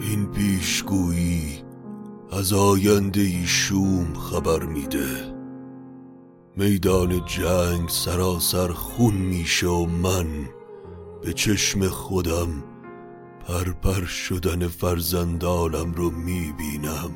این پیشگویی از آینده شوم خبر میده. میدان جنگ سراسر خون میشه و من به چشم خودم پرپر شدن فرزندانم رو می‌بینم.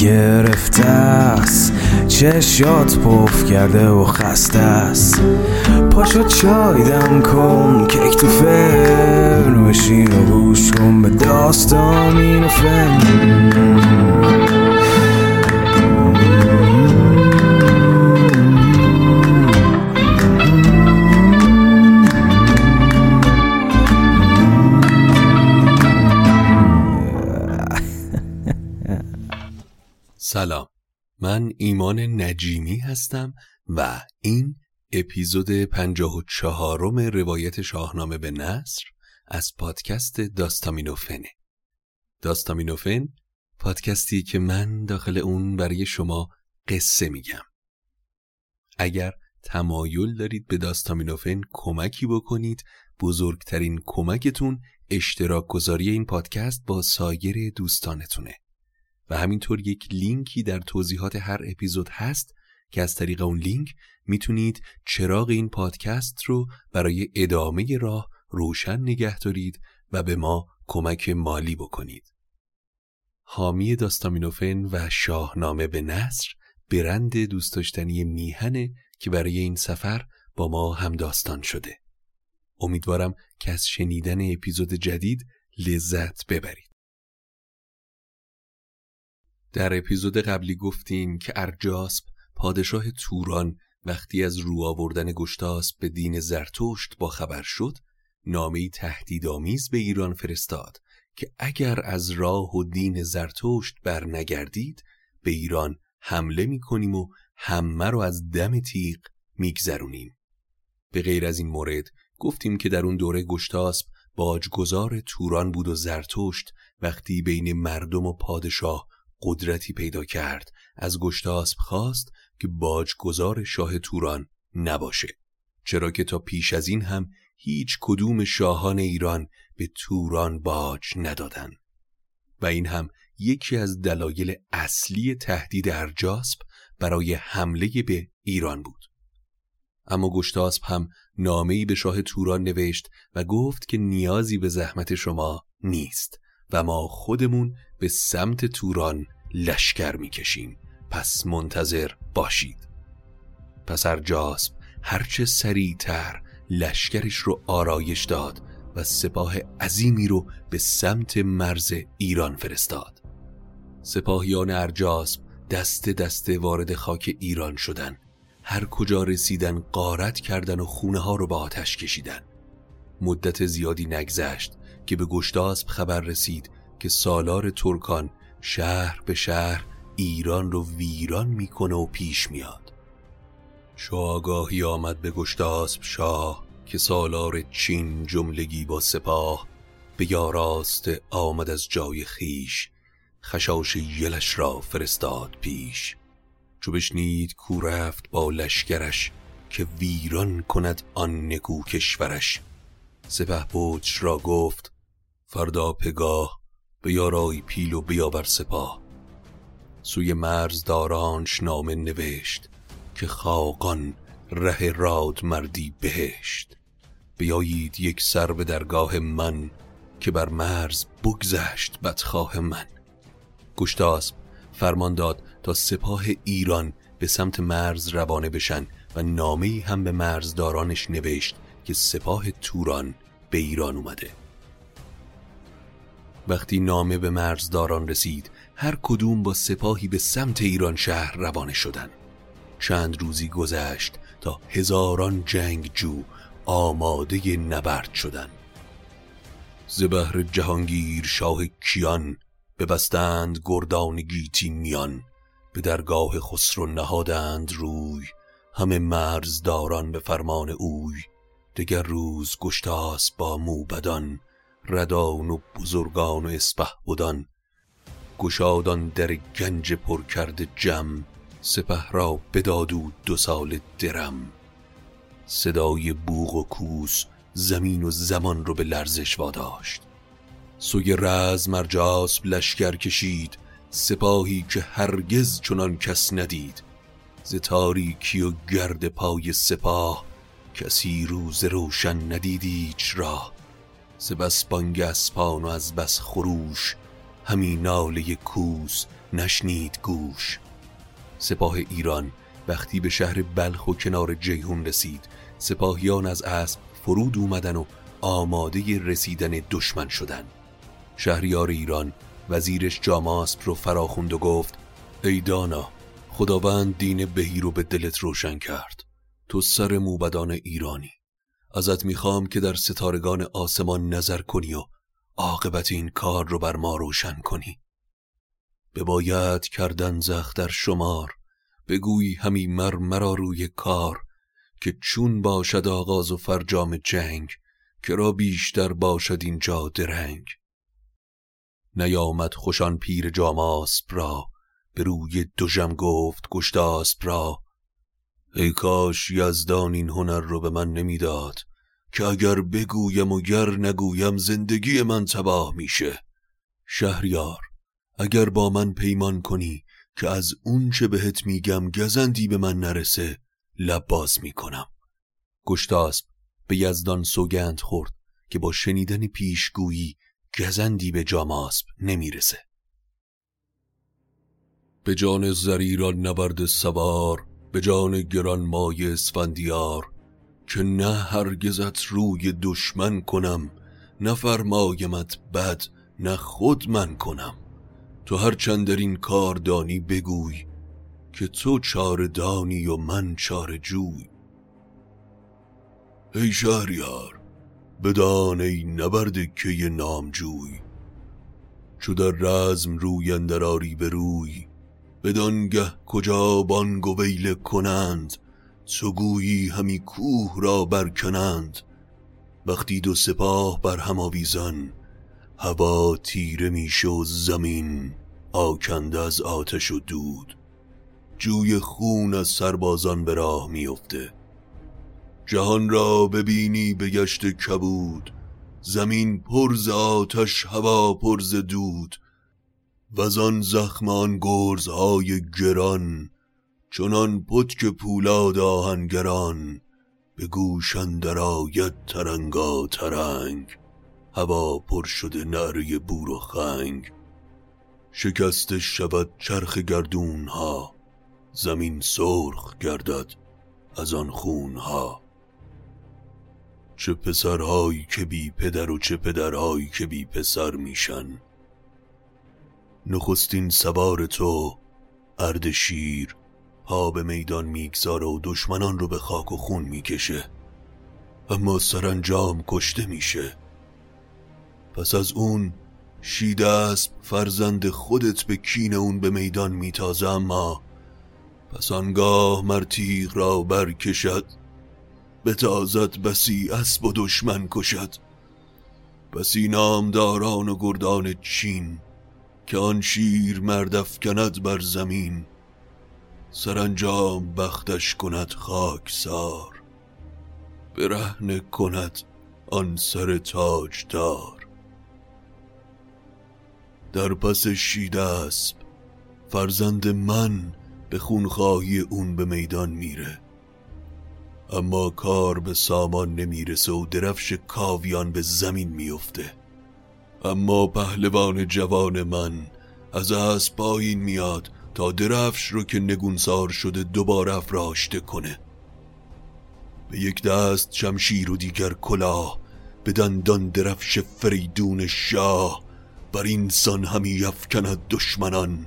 گرفته است چشات پف کرده و خسته است پاشو چای دم کن کیک تو فرن بشین و گوش کن به داستان و سلام. من ایمان نجیمی هستم و این اپیزود پنجاه و چهارم روایت شاهنامه به نصر از پادکست داستامینوفنه داستامینوفن پادکستی که من داخل اون برای شما قصه میگم. اگر تمایل دارید به داستامینوفن کمکی بکنید بزرگترین کمکتون اشتراک گذاری این پادکست با سایر دوستانتونه. و همینطور یک لینکی در توضیحات هر اپیزود هست که از طریق اون لینک می‌تونید چراغ این پادکست رو برای ادامه راه روشن نگه دارید و به ما کمک مالی بکنید. حامی داستامینوفن و شاهنامه به نصر برند دوست داشتنی میهنه که برای این سفر با ما هم داستان شده. امیدوارم که از شنیدن اپیزود جدید لذت ببرید. در اپیزود قبلی گفتیم که ارجاسب پادشاه توران وقتی از رو آوردن گشتاسب به دین زرتشت با خبر شد نامه تهدیدآمیز به ایران فرستاد که اگر از راه و دین زرتشت بر نگردید به ایران حمله می‌کنیم و همه رو از دم تیغ میگذرونیم. به غیر از این مورد گفتیم که در اون دوره گشتاسب باجگذار توران بود و زرتشت وقتی بین مردم و پادشاه قدرتی پیدا کرد. از گشتاسب خواست که باجگذار شاه توران نباشه. چرا که تا پیش از این هم هیچ کدوم شاهان ایران به توران باج ندادن. و این هم یکی از دلایل اصلی تهدید ارجاسب برای حمله به ایران بود. اما گشتاسب هم نامه‌ای به شاه توران نوشت و گفت که نیازی به زحمت شما نیست و ما خودمون به سمت توران لشکر می‌کشیم. پس منتظر باشید. پس ارجاسب هرچه سریعتر لشکرش رو آرایش داد و سپاه عظیمی رو به سمت مرز ایران فرستاد. سپاهیان ارجاسب دست دست وارد خاک ایران شدن. هر کجا رسیدن قارت کردن و خونه ها رو به آتش کشیدن. مدت زیادی نگذشت که به گشتاسب خبر رسید که سالار ترکان شهر به شهر ایران رو ویران می‌کنه و پیش میاد. شاگاهی آمد به گشتاسب شاه که سالار چین جملگی با سپاه به یاراست آمد از جای خیش خشاش یلش را فرستاد پیش. چو بشنید کو رفت با لشکرش که ویران کند آن نکو کشورش. سپه را گفت فردا پگاه به یارای پیل و بیاور سپاه. سوی مرز دارانش نامه نوشت که خاقان ره راد مردی بهشت. بیایید یک سر به درگاه من که بر مرز بگذشت بدخواه من. گشتاسب فرمان داد تا سپاه ایران به سمت مرز روانه بشن و نامه هم به مرزدارانش نوشت که سپاه توران به ایران اومده. وقتی نامه به مرزداران رسید هر کدوم با سپاهی به سمت ایران شهر روانه شدند. چند روزی گذشت تا هزاران جنگجو آماده نبرد شدند. زبهر جهانگیر شاه کیان ببستند گردان گیتی میان به درگاه خسرو نهادند روی همه مرزداران به فرمان اوی دگر روز گشتاس با موبدان ردان و بزرگان و اسپه بودان گشادان در گنج پر کرده جم سپه را بدادو دو سال درم. صدای بوغ و کوس زمین و زمان رو به لرزش واداشت. سوی رز مرجاس لشکر کشید سپاهی که هرگز چنان کس ندید. ز تاریکی و گرد پای سپاه کسی روز روشن ندید راه. ز بس بانگ اسپان و از بس خروش همین ناله کوس نشنید گوش. سپاه ایران وقتی به شهر بلخ و کنار جیهون رسید. سپاهیان از اسب فرود اومدن و آماده رسیدن دشمن شدن. شهریار ایران وزیرش جاماسپ رو فراخوند و گفت ای دانا خداوند دین بهی رو به دلت روشن کرد. تو سر موبدان ایرانی. ازت می‌خوام که در ستارگان آسمان نظر کنی و عاقبت این کار رو بر ما روشن کنی. باید کردن زخ در شمار بگویی همی مر مرا روی کار که چون باشد آغاز و فرجام جنگ که را بیشتر باشد اینجا درنگ. نیامد خوشان پیر جاماسپ را به روی دوژم گفت گشتاسپ را ای کاش یزدان این هنر رو به من نمی‌داد که اگر بگویم و گر نگویم زندگی من تباه میشه. شهریار اگر با من پیمان کنی که از اون چه بهت میگم گزندی به من نرسه لب می‌کنم. گشتاسب به یزدان سوگند خورد که با شنیدن پیشگویی گزندی به جاماسب نمی‌رسه. به جان زریران نبرد سوار به جان گران مای اسفندیار که نه هرگزت روی دشمن کنم نه فرمایمت بد نه خود من کنم. تو هر چند در این کار دانی بگوی که تو چار دانی و من چار جوی. ای شهریار بدان ای نبرد که نامجوی چو در رزم روی اندراری به روی بدانگه کجا بانگ و ویله کنند تو گویی همی کوه را برکنند. وقتی دو سپاه بر هم آویزان هوا تیره میشه و زمین آکنده از آتش و دود. جوی خون از سربازان به راه میفته جهان را ببینی به گشت کبود زمین پرز آتش هوا پرز دود. و آن زخمان گرزهای گران چنان پتک پولاد آهنگران به گوش اندر آید ترنگا ترنگ هوا پر شده نعره بور و خنگ. شکسته شود چرخ گردون ها زمین سرخ گردد از آن خون ها چه پسرهایی که بی پدر و چه پدرهایی که بی پسر میشن نخستین سوار تو اردشیر پا به میدان می‌گذاره و دشمنان رو به خاک و خون می‌کشه. اما سرانجام کشته میشه. پس از اون شیده اسب فرزند خودت به کین اون به میدان میتازه اما پس آنگاه مرتیغ را برکشد. به تازت بسی اسب و دشمن کشد. بسی نامداران و گردان چین. که آن شیر مردف کند بر زمین سرانجام بختش کند خاکسار برهنه کند آن سر تاجدار. در پس شیده اسب فرزند من به خونخواهی اون به میدان میره اما کار به سامان نمی‌رسه و درفش کاویان به زمین میفته. اما پهلوان جوان من از اسب پایین میاد تا درفش رو که نگونسار شده دوباره افراشته کنه. به یک دست شمشیر و دیگر کلاه به دندان درفش فریدون شاه. بر اینسان همی افکند دشمنان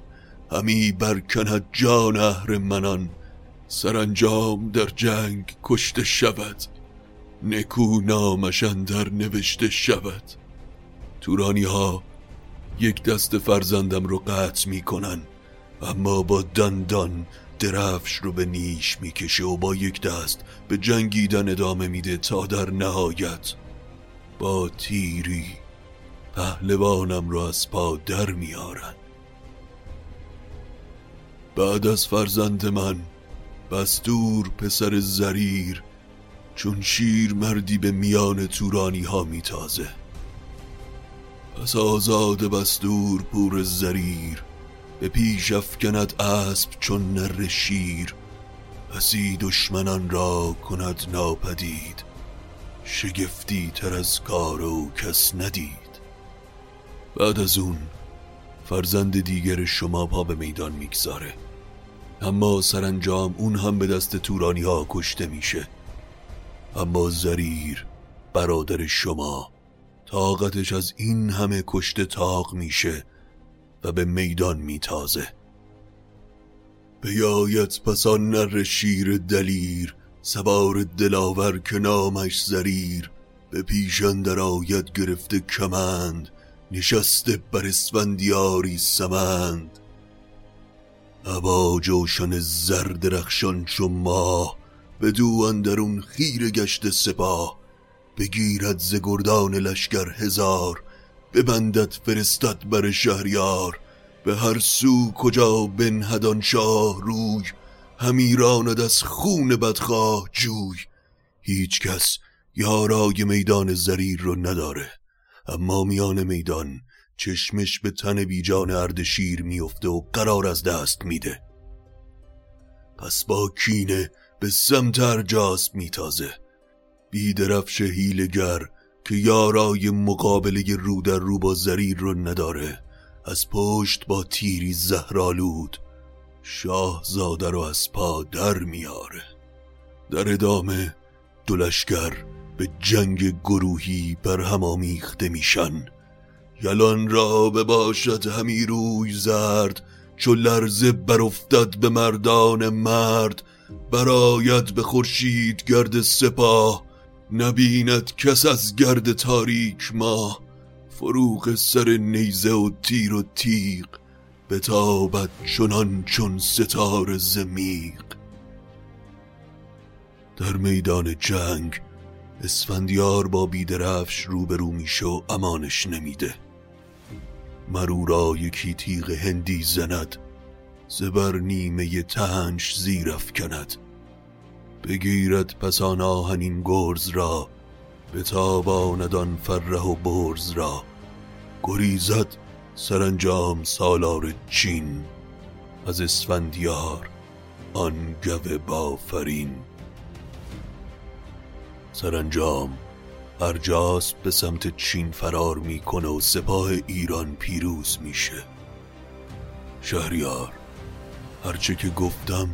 همی برکند جان منان. سرانجام در جنگ کشته شود نکو نامشن در نوشته شود. تورانی ها یک دست فرزندم رو قطع می‌کنن اما با دندان درفش رو به نیش می‌کشه و با یک دست به جنگیدن ادامه میده تا در نهایت با تیری پهلوانم رو از پا در میارن بعد از فرزند من بستور پسر زریر چون شیر مردی به میان تورانی ها میتازه. پس آزاد بستور پور زریر به پیش افکند اسب چون نر شیر. پسی دشمنان را کند ناپدید شگفتی تر از کار و کس ندید. بعد از اون فرزند دیگر شما پا به میدان می‌گذاره. اما سرانجام اون هم به دست تورانی ها کشته میشه. اما زریر برادر شما طاقتش از این همه کشته تاق میشه و به میدان میتازه. بیاید پس آن نر شیر دلیر سوار دلاور که نامش زریر به پیشان در آید گرفته کمند نشسته بر اسفندیاری سمند. ابا جوشن زرد رخشان چو ماه بدو اندرون خیر گشت سپاه. بگیرد ز گردان لشکر هزار ببندد فرستد بر شهریار. به هر سو کجا بنهدان شاه روی همی راند از خون بدخواه جوی. هیچ کس یارای میدان زریر رو نداره اما میان میدان چشمش به تن بیجان اردشیر میفته و قرار از دست میده. پس با کینه به سمت ارجاس میتازه. بیدرفش هیلگر که یارای مقابله رو در رو با زریر رو نداره. از پشت با تیری زهرالود شاهزاده رو از پا در میاره. در ادامه دلشگر به جنگ گروهی بر هم آمیخته میشن. یلان را بباشد همی روی زرد چو لرزه برافتد به مردان مرد. براید به خورشید گرد سپاه نبیند کس از گرد تاریک ما. فروغ سر نیزه و تیر و تیغ بتابد چنان چون ستاره زمیق در میدان جنگ اسفندیار با بیدرفش روبرو میشه و امانش نمیده. مرورا یکی تیغ هندی زند زبر نیمه تنش زیر کند بگیرد پس آن آهنین گرز را بتاباند آن فره و برز را. گریزد سرانجام سالار چین از اسفندیار آن گوه بافرین. سرانجام ارجاس به سمت چین فرار می‌کنه و سپاه ایران پیروز میشه. شهریار هرچه که گفتم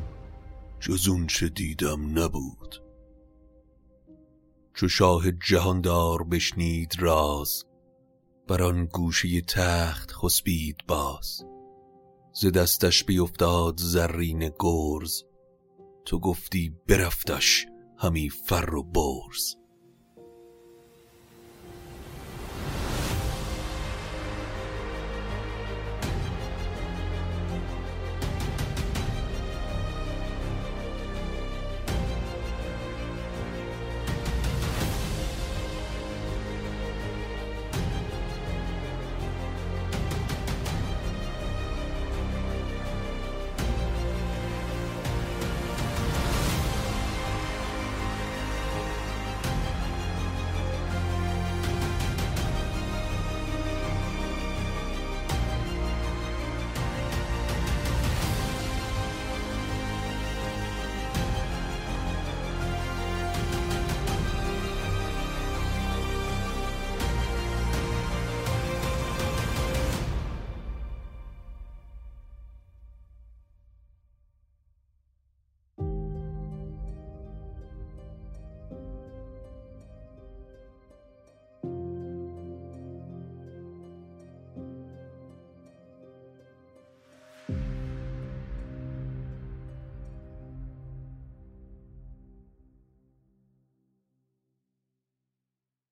جز اون چه دیدم نبود. چو شاه جهاندار بشنید راز بر آن گوشه تخت خسبید باز. ز دستش بیفتاد زرین گرز تو گفتی برفتش همی فر و برز.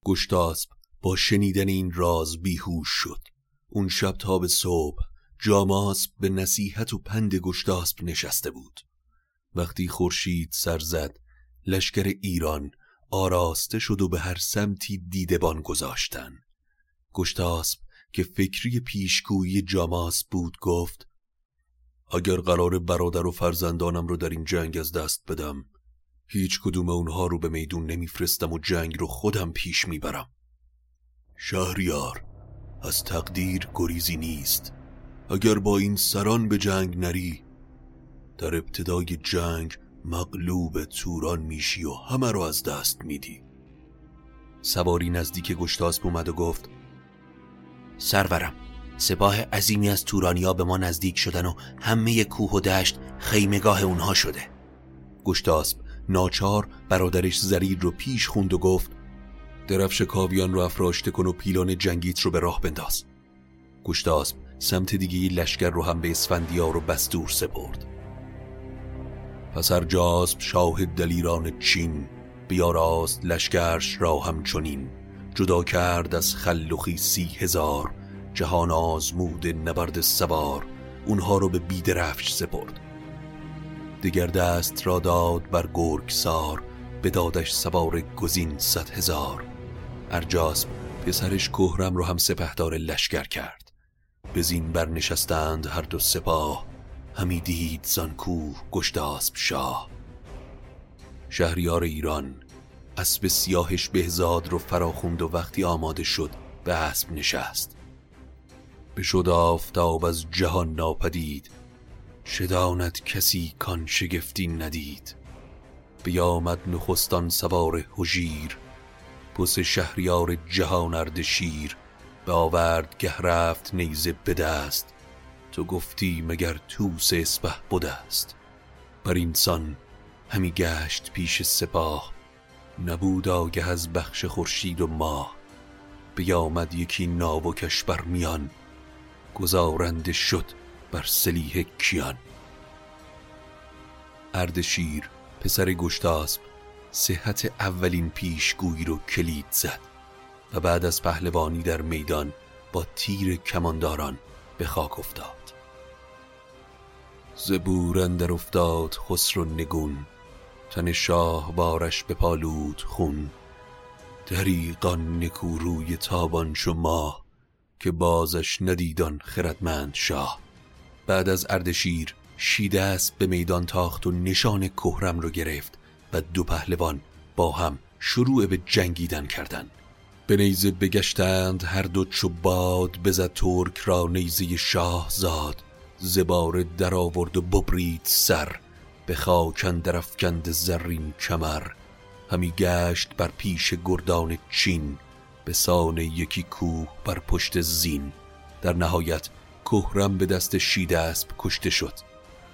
گشتاسب با شنیدن این راز بیهوش شد. اون شب تا به صبح جاماسب به نصیحت و پند گشتاسب نشسته بود. وقتی خورشید سر زد لشکر ایران آراسته شد و به هر سمتی دیدبان گذاشتن. گشتاسب که فکری پیشگویی جاماس بود گفت اگر قرار برادر و فرزندانم رو در این جنگ از دست بدم هیچ کدوم اونها رو به میدون نمیفرستم و جنگ رو خودم پیش می‌برم. شهریار از تقدیر گریزی نیست. اگر با این سران به جنگ نری در ابتدای جنگ مغلوب توران میشی و همه رو از دست میدی. سواری نزدیک گشتاسب اومد و گفت سرورم سپاه عظیمی از تورانیا به ما نزدیک شدن و همه کوه و دشت خیمگاه اونها شده. گشتاسب ناچار برادرش زریر رو پیش خوند و گفت درفش کاویان رو افراشته کن و پیلان جنگیت رو به راه بنداز. گشتاسب سمت دیگه لشکر رو هم به اسفندیار و بستور سپرد. پس جاسب شاه دلیران چین بیاراست لشکرش را همچنین. جدا کرد از خلوخی سی هزار جهان آزمود نبرد سوار اونها رو به بیدرفش سپرد. دگر دست را داد بر گرگ سار به دادش سوار گزین صد هزار. ارجاسب پسرش کهرم رو هم سپهدار لشکر کرد. به زین برنشستند هر دو سپاه همی دید زانکوه گشتاسب شاه. شهریار ایران اسب سیاهش بهزاد رو فراخوند و وقتی آماده شد به اسب نشست. به شد آفتاب از جهان ناپدید شداند کسی کان شگفتی ندید؟ بیامد نخستان سوار هژیر پس شهریار جهان ارد شیر به آورد گه رفت نیزه به دست. تو گفتی مگر توس اسپه بوده است بر اینسان همی گشت پیش سپاه نبود آگه از بخش خورشید و ماه. بیامد یکی ناوکش بر میان گزارنده شد بر سلیح کیان. اردشیر پسر گشتاسب صحت اولین پیشگویی رو کلید زد و بعد از پهلوانی در میدان با تیر کمانداران به خاک افتاد. زبور اندر افتاد خسرو نگون تن شاه بارش به پالود خون. دریقان نکوروی تابان شما که بازش ندیدان خردمند شاه. بعد از اردشیر شیده است به میدان تاخت و نشان کهرم رو گرفت و دو پهلوان با هم شروع به جنگیدن کردند. به نیزه بگشتند هر دو چو باد بزد ترک را نیزه شاه زاد زبار در آورد و ببرید سر به خاکن درفکند زرین کمر. همی گشت بر پیش گردان چین به سان یکی کوه بر پشت زین. در نهایت کهرم به دست شیده اسب کشته شد.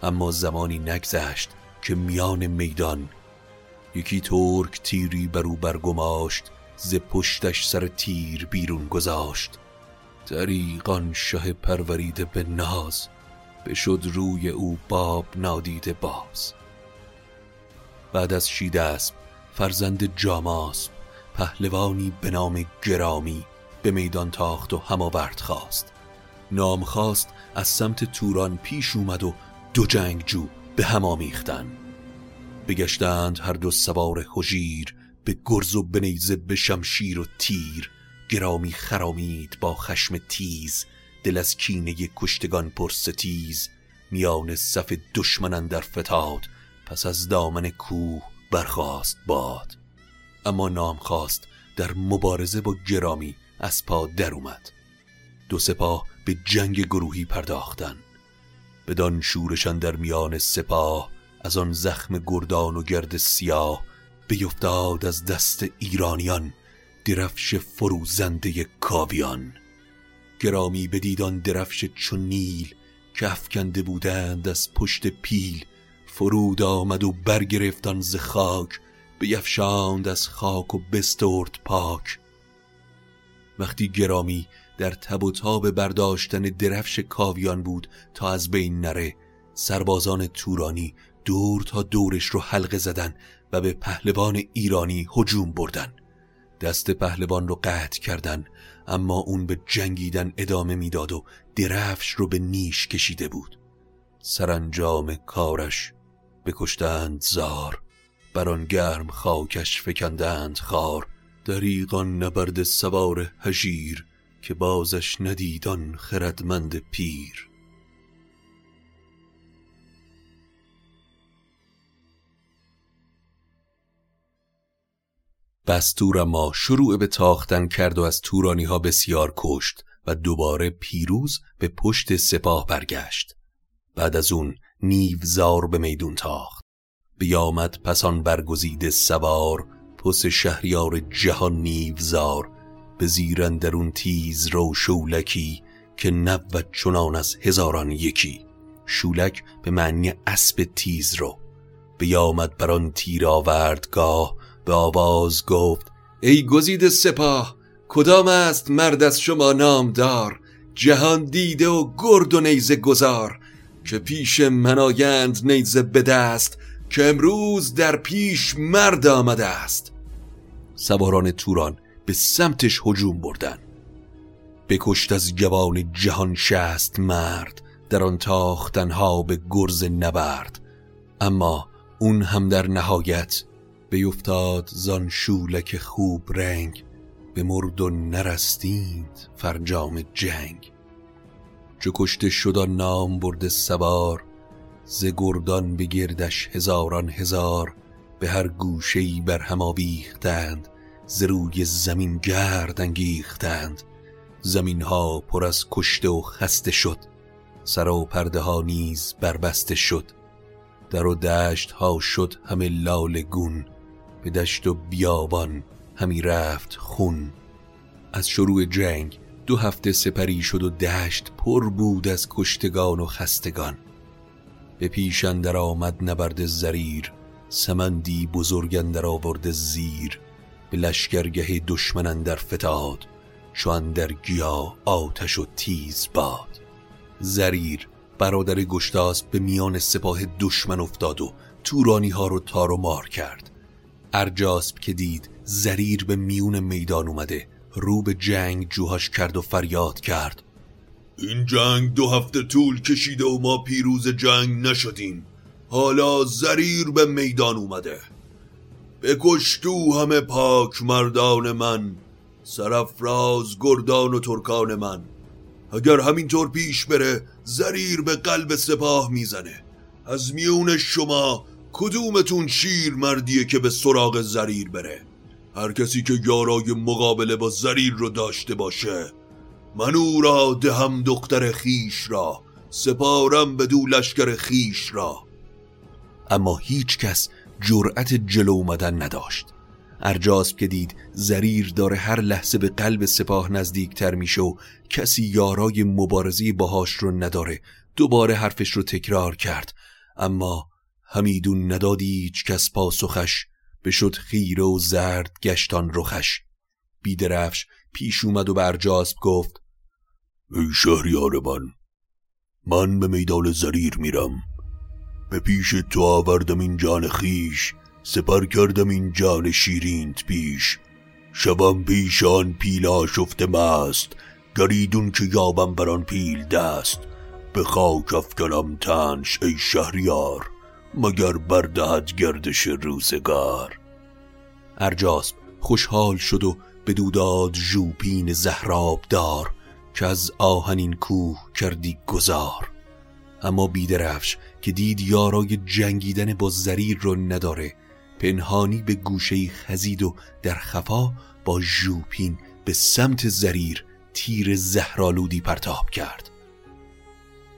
اما زمانی نگذشت که میان میدان یکی ترک تیری بر او برگماشت ز پشتش سر تیر بیرون گذاشت. دریقان شه پروریده به ناز بشد روی او باب نادیده باز. بعد از شیده اسب فرزند جاماسب پهلوانی به نام گرامی به میدان تاخت و هماورد خواست. نام خواست از سمت توران پیش اومد و دو جنگجو به هم آمیختن بگشتند هر دو سوار هژیر به گرز و بنیزه به شمشیر و تیر. گرامی خرامید با خشم تیز دل از کینه کشتگان پرستیز میان صف دشمنان در فتاد پس از دامن کوه برخواست باد. اما نام خواست در مبارزه با گرامی از پا در اومد. دو سپاه به جنگ گروهی پرداختن. بدان شورشان در میان سپاه از آن زخم گردان و گرد سیاه بیفتاد از دست ایرانیان درفش فروزنده کاویان. گرامی بدیدان درفش چون نیل که افکنده بودند از پشت پیل فرود آمد و برگرفتان ز خاک بیفشاند از خاک و بسترد پاک. وقتی گرامی در تب و تاب برداشتن درفش کاویان بود تا از بین نره. سربازان تورانی دور تا دورش رو حلقه زدن و به پهلوان ایرانی هجوم بردن. دست پهلوان رو قطع کردن اما اون به جنگیدن ادامه می‌داد و درفش رو به نیش کشیده بود. سرانجام کارش بکشتند زار بر آن گرم خاکش فکندند خار. دریغان نبرد سوار هژیر که بازش ندیدان خردمند پیر. بستور ما شروع به تاختن کرد و از تورانی ها بسیار کشت و دوباره پیروز به پشت سپاه برگشت. بعد از اون نیوزار به میدون تاخت. بیامد پسان برگزیده سوار پس شهریار جهان نیوزار به زیرندرون تیز رو شولکی که نبود چنان از هزاران یکی. شولک به معنی اسب تیز رو. بیامد بر آن تیر آوردگاه به آواز گفت ای گزید سپاه کدام است مرد از شما نامدار؟ جهان دیده و گرد و نیزه گذار که پیش منایند نیزه به دست که امروز در پیش مرد آمده است. سواران توران به سمتش هجوم بردن. بکشت از جوان جهان شست مرد در آن تاختنها به گرز نبرد. اما اون هم در نهایت بیفتاد زان شولک خوب رنگ به مرد و نرستید فرجام جنگ. چو کشته شد نام برده سوار ز گردان بگردش هزاران هزار به هر گوشه‌ای بر هم آویختند. ز روی زمین گرد انگیختند. زمین ها پر از کشته و خسته شد. سر و پرده ها نیز بربسته شد. در و دشت ها شد همه لال گون. به دشت و بیابان همی رفت خون. از شروع جنگ دو هفته سپری شد و دشت پر بود از کشتگان و خستگان. به پیش اندر آمد نبرد زریر. سمندی بزرگ اندر آورد زیر. به لشکرگه دشمن در فتاد چون در گیا آتش و تیز باد. زریر برادر گشتاس به میان سپاه دشمن افتاد و تورانی ها رو تار و مار کرد. ارجاسب که دید زریر به میون میدان اومده رو به جنگ جوهاش کرد و فریاد کرد. این جنگ دو هفته طول کشیده و ما پیروز جنگ نشدیم. حالا زریر به میدان اومده. بکش تو همه پاک مردان من سرفراز گردان و ترکان من. اگر همینطور پیش بره زریر به قلب سپاه می‌زنه. از میون شما کدومتون شیر مردیه که به سراغ زریر بره؟ هر کسی که یارای مقابله با زریر رو داشته باشه من او را دهم دختر خیش را سپارم به دو لشکر خیش را. اما هیچ کس جرأت جلو اومدن نداشت. ارجاسب که دید زریر داره هر لحظه به قلب سپاه نزدیکتر میشه و کسی یارای مبارزی باهاش رو نداره دوباره حرفش رو تکرار کرد. اما همیدون ندادی هیچ کس پاسخش بشد خیره و زرد گشتان رخش. بیدرفش پیش اومد و برجاسب گفت ای شهریار من من به میدان زریر میرم. به پیش تو آوردم این جان خیش سپر کردم این جان شیرینت پیش. شبم پیش آن پیلا شفته مست گریدون که یابم بر آن پیل دست. به خاک افکنم تنش ای شهریار مگر بردهد گردش روزگار. ارجاسب خوشحال شد و به دوداد ژوپین زهراب دار که از آهنین کوه کردی گذار اما بیدرفش که دید یارای جنگیدن با زریر رو نداره. پنهانی به گوشه خزید و در خفا با ژوپین به سمت زریر تیر زهرالودی پرتاب کرد.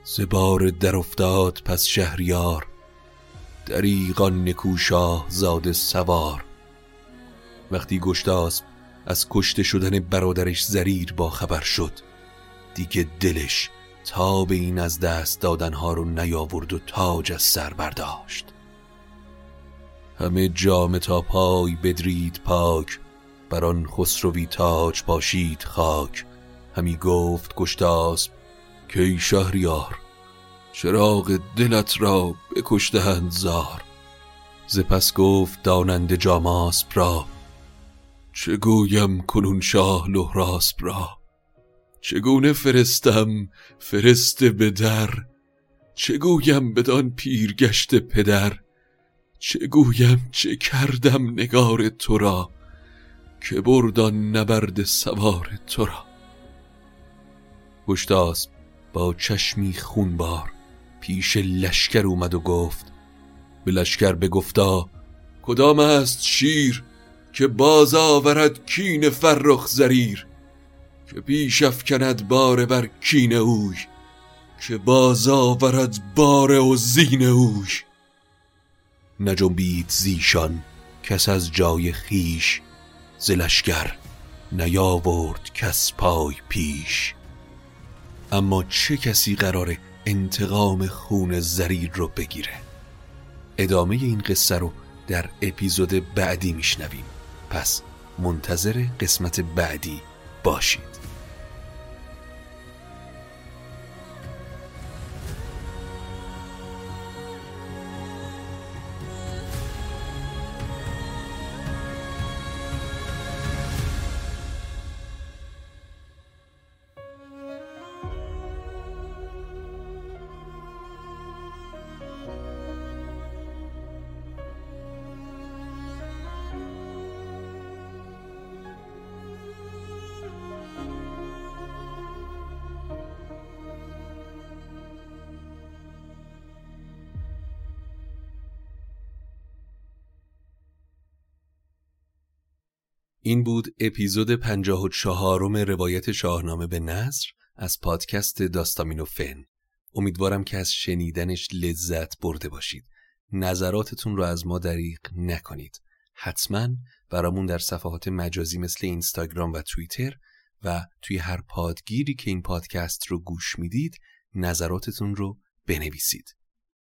زبار در افتاد پس شهریار دریغان نکوشاه زاد سوار. وقتی گشتاسب از کشته شدن برادرش زریر با خبر شد دیگه دلش تا به این از دست دادنها رو نیاورد و تاج از سر برداشت. همه جام تا پای بدرید پاک بر آن خسروی تاج باشید خاک. همی گفت گشتاسب که ای شهریار چراغ دلت را بکشتهند زار. ز پس گفت داننده جاماسب را چه گویم کنون شاه لحراسب را؟ چگونه فرستم فرسته به در؟ چه گویم بدان پیرگشت پدر؟ چه گویم چه کردم نگار تو را که بردان نبرد سوار تو را؟ گشتاسب با چشمی خونبار پیش لشکر اومد و گفت به لشکر بگفتا کدام است شیر که باز آورد کین فرخ زریر؟ که پیش افکند بار بر کین اوی که باز آورد بار و زین اوی نجنبید زیشان کس از جای خیش زلشگر نیاورد کس پای پیش. اما چه کسی قرار انتقام خون زریر رو بگیره؟ ادامه این قصه رو در اپیزود بعدی میشنویم. پس منتظر قسمت بعدی باشید. اپیزود پنجاه و چهارم روایت شاهنامه به نصر از پادکست داستامینو فن. امیدوارم که از شنیدنش لذت برده باشید. نظراتتون رو از ما دریغ نکنید. حتما برامون در صفحات مجازی مثل اینستاگرام و توییتر و توی هر پادگیری که این پادکست رو گوش می‌دید نظراتتون رو بنویسید.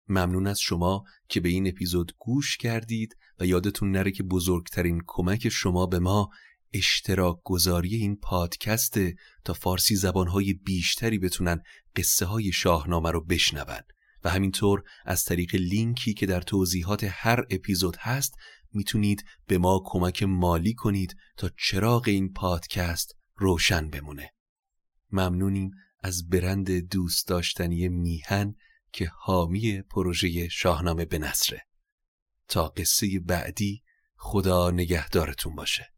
ممنون از شما که به این اپیزود گوش کردید و یادتون نره که بزرگترین کمک شما به ما اشتراک گذاری این پادکسته تا فارسی زبانهای بیشتری بتونن قصه های شاهنامه رو بشنون. و همینطور از طریق لینکی که در توضیحات هر اپیزود هست می‌تونید به ما کمک مالی کنید تا چراغ این پادکست روشن بمونه. ممنونیم از برند دوست داشتنی میهن که حامی پروژه شاهنامه به نصره تا قصه بعدی خدا نگهدارتون باشه.